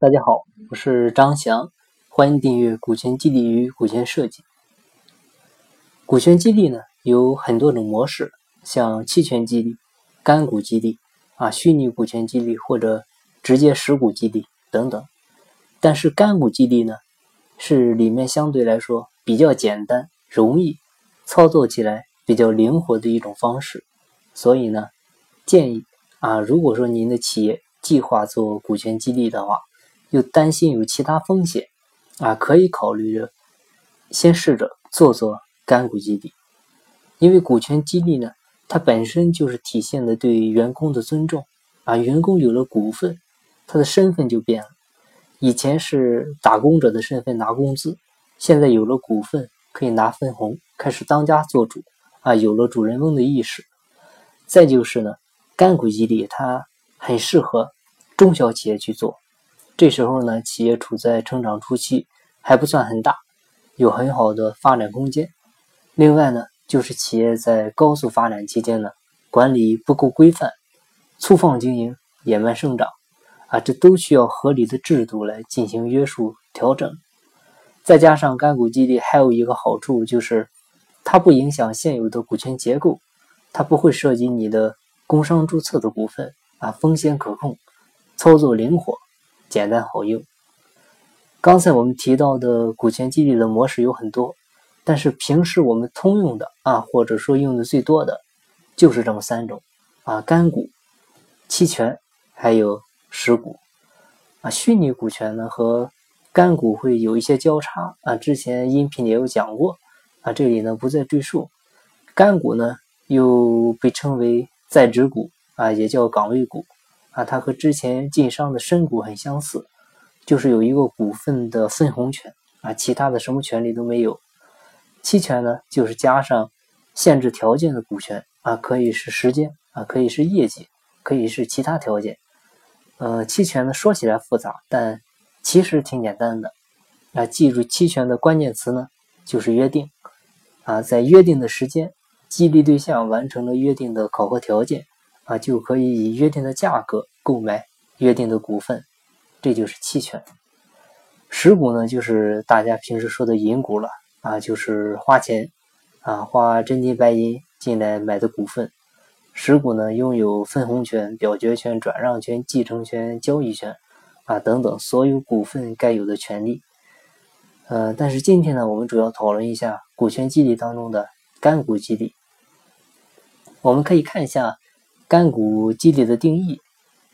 大家好，我是张翔，欢迎订阅《股权激励与股权设计》。股权激励呢有很多种模式，像期权激励、干股激励啊、虚拟股权激励或者直接实股激励等等。但是干股激励呢是里面相对来说比较简单、容易操作起来比较灵活的一种方式，所以呢建议啊，如果说您的企业计划做股权激励的话，又担心有其他风险，啊，可以考虑着先试着做做干股激励，因为股权激励呢，它本身就是体现的对员工的尊重，啊，员工有了股份，他的身份就变了，以前是打工者的身份拿工资，现在有了股份可以拿分红，开始当家做主，啊，有了主人翁的意识。再就是呢，干股激励它很适合中小企业去做。这时候呢，企业处在成长初期，还不算很大，有很好的发展空间。另外呢，就是企业在高速发展期间呢，管理不够规范，粗放经营、野蛮生长，啊，这都需要合理的制度来进行约束调整。再加上干股激励还有一个好处就是，它不影响现有的股权结构，它不会涉及你的工商注册的股份，啊，风险可控，操作灵活。简单好用。刚才我们提到的股权激励的模式有很多，但是平时我们通用的啊，或者说用的最多的，就是这么三种啊：干股、期权，还有实股。啊，虚拟股权呢和干股会有一些交叉啊，之前音频也有讲过啊，这里呢不再赘述。干股呢又被称为在职股啊，也叫岗位股。啊，它和之前晋商的深股很相似，就是有一个股份的分红权啊，其他的什么权利都没有。期权呢，就是加上限制条件的股权啊，可以是时间啊，可以是业绩，可以是其他条件。呃，期权呢说起来复杂，但其实挺简单的。啊，记住期权的关键词呢，就是约定啊，在约定的时间，激励对象完成了约定的考核条件。啊，就可以以约定的价格购买约定的股份，这就是期权。实股呢，就是大家平时说的银股了啊，就是花钱啊，花真金白银进来买的股份。实股呢，拥有分红权、表决权、转让权、继承权、交易权啊等等所有股份该有的权利。呃，但是今天呢，我们主要讨论一下股权激励当中的干股激励。我们可以看一下。干股激励的定义，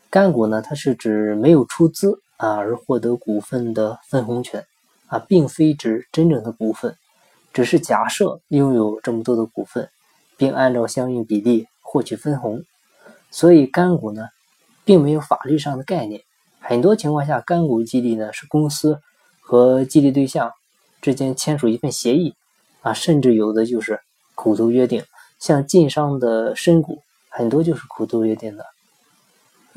干股呢，它是指没有出资啊而获得股份的分红权啊，并非指真正的股份，只是假设拥有这么多的股份，并按照相应比例获取分红。所以干股呢，并没有法律上的概念。很多情况下，干股激励呢是公司和激励对象之间签署一份协议啊，甚至有的就是口头约定，像晋商的深股。很多就是口头约定的，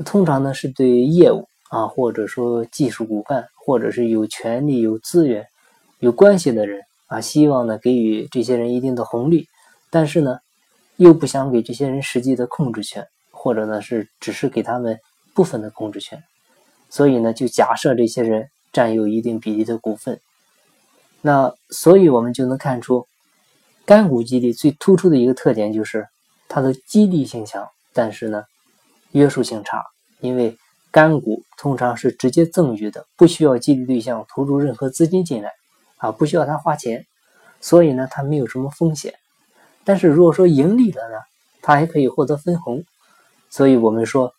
通常呢是对业务啊，或者说技术骨干，或者是有权利、有资源、有关系的人啊，希望呢给予这些人一定的红利，但是呢又不想给这些人实际的控制权，或者呢是只是给他们部分的控制权，所以呢就假设这些人占有一定比例的股份，那所以我们就能看出，干股激励最突出的一个特点就是。它的激励性强，但是呢，约束性差。因为干股通常是直接赠予的，不需要激励对象投入任何资金进来，啊，不需要他花钱，所以呢，它没有什么风险。但是如果说盈利了呢，它还可以获得分红。所以我们说，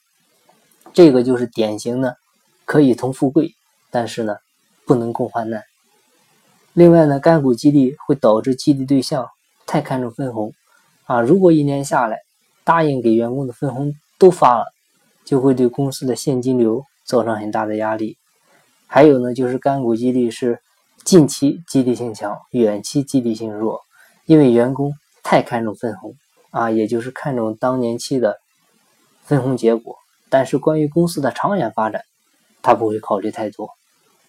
这个就是典型的可以同富贵，但是呢，不能共患难。另外呢，干股激励会导致激励对象太看重分红。啊，如果一年下来答应给员工的分红都发了，就会对公司的现金流造成很大的压力。还有呢，就是干股激励是近期激励性强，远期激励性弱，因为员工太看重分红啊，也就是看重当年期的分红结果，但是关于公司的长远发展，他不会考虑太多。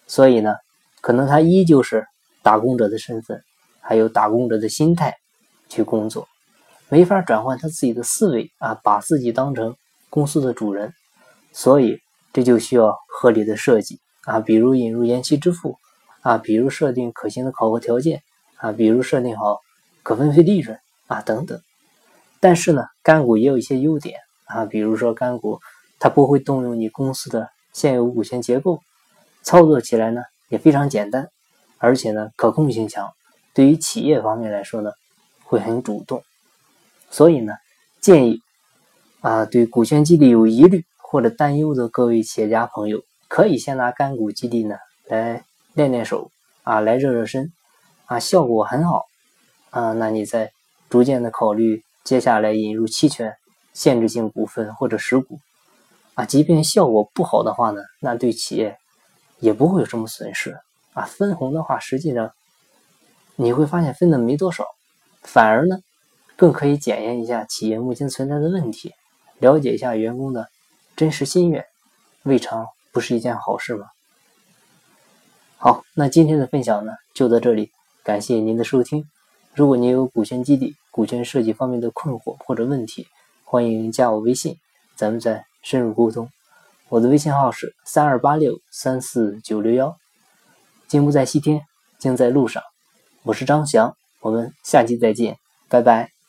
所以呢，可能他依旧是打工者的身份，还有打工者的心态去工作。没法转换他自己的思维啊，把自己当成公司的主人，所以这就需要合理的设计。啊，比如引入延期支付。啊，比如设定可行的考核条件。啊，比如设定好可分配利润。啊等等。但是呢，干股也有一些优点。啊，比如说干股它不会动用你公司的现有股权结构，操作起来呢也非常简单，而且呢可控性强，对于企业方面来说呢会很主动。所以呢，建议啊，对股权激励有疑虑或者担忧的各位企业家朋友，可以先拿干股激励呢来练练手啊，来热热身啊，效果很好啊，那你再逐渐的考虑。接下来引入期权、限制性股份或者实股，啊，即便效果不好的话呢，那对企业也不会有什么损失啊。分红的话，实际上你会发现分的没多少，反而呢，更可以检验一下企业目前存在的问题，了解一下员工的真实心愿，未尝不是一件好事吗？好，那今天的分享呢就到这里，感谢您的收听。如果您有股权激励、股权设计方面的困惑或者问题，欢迎加我微信，咱们再深入沟通。我的微信号是三二八六三四九六幺。金不在西天，金在路上。我是张翔，我们下期再见，拜拜。